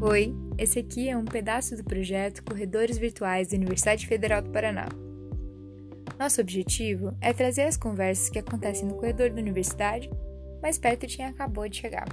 Oi, esse aqui é um pedaço do projeto Corredores Virtuais da Universidade Federal do Paraná. Nosso objetivo é trazer as conversas que acontecem no corredor da universidade, mas perto de quem acabou de chegar.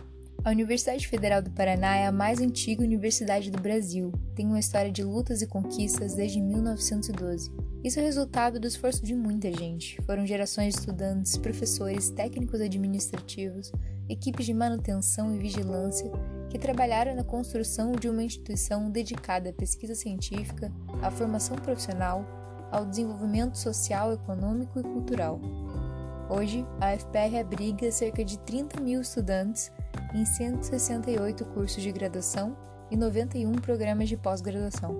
A Universidade Federal do Paraná é a mais antiga universidade do Brasil, tem uma história de lutas e conquistas desde 1912. Isso é resultado do esforço de muita gente. Foram gerações de estudantes, professores, técnicos administrativos, equipes de manutenção e vigilância que trabalharam na construção de uma instituição dedicada à pesquisa científica, à formação profissional, ao desenvolvimento social, econômico e cultural. Hoje, a FPR abriga cerca de 30 mil estudantes em 168 cursos de graduação e 91 programas de pós-graduação.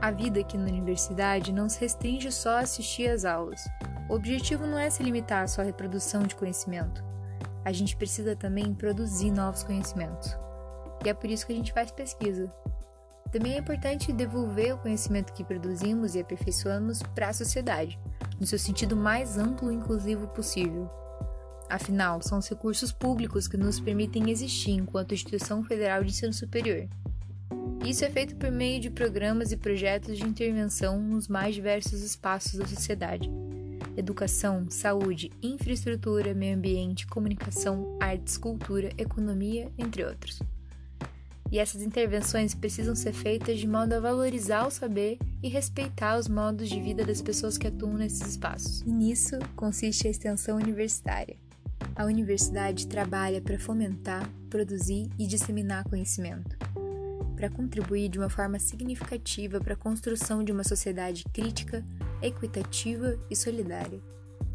A vida aqui na universidade não se restringe só a assistir às aulas. O objetivo não é se limitar à reprodução de conhecimento. A gente precisa também produzir novos conhecimentos e é por isso que a gente faz pesquisa. Também é importante devolver o conhecimento que produzimos e aperfeiçoamos para a sociedade, no seu sentido mais amplo e inclusivo possível. Afinal, são os recursos públicos que nos permitem existir enquanto instituição federal de ensino superior. Isso é feito por meio de programas e projetos de intervenção nos mais diversos espaços da sociedade: educação, saúde, infraestrutura, meio ambiente, comunicação, artes, cultura, economia, entre outros e essas intervenções precisam ser feitas de modo a valorizar o saber e respeitar os modos de vida das pessoas que atuam nesses espaços. E nisso consiste a extensão universitária. A universidade trabalha para fomentar, produzir e disseminar conhecimento, para contribuir de uma forma significativa para a construção de uma sociedade crítica, equitativa e solidária.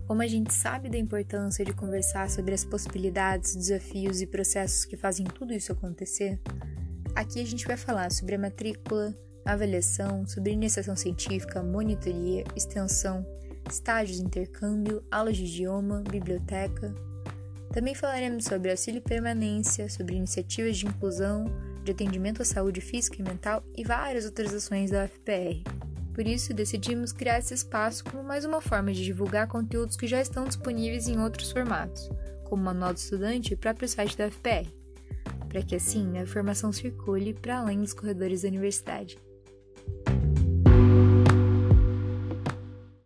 Como a gente sabe da importância de conversar sobre as possibilidades, desafios e processos que fazem tudo isso acontecer, Aqui a gente vai falar sobre a matrícula, avaliação, sobre iniciação científica, monitoria, extensão, estágios de intercâmbio, aulas de idioma, biblioteca. Também falaremos sobre auxílio permanência, sobre iniciativas de inclusão, de atendimento à saúde física e mental e várias outras ações da UFPR. Por isso, decidimos criar esse espaço como mais uma forma de divulgar conteúdos que já estão disponíveis em outros formatos, como o Manual do Estudante e o próprio site da UFPR para que assim a informação circule para além dos corredores da universidade.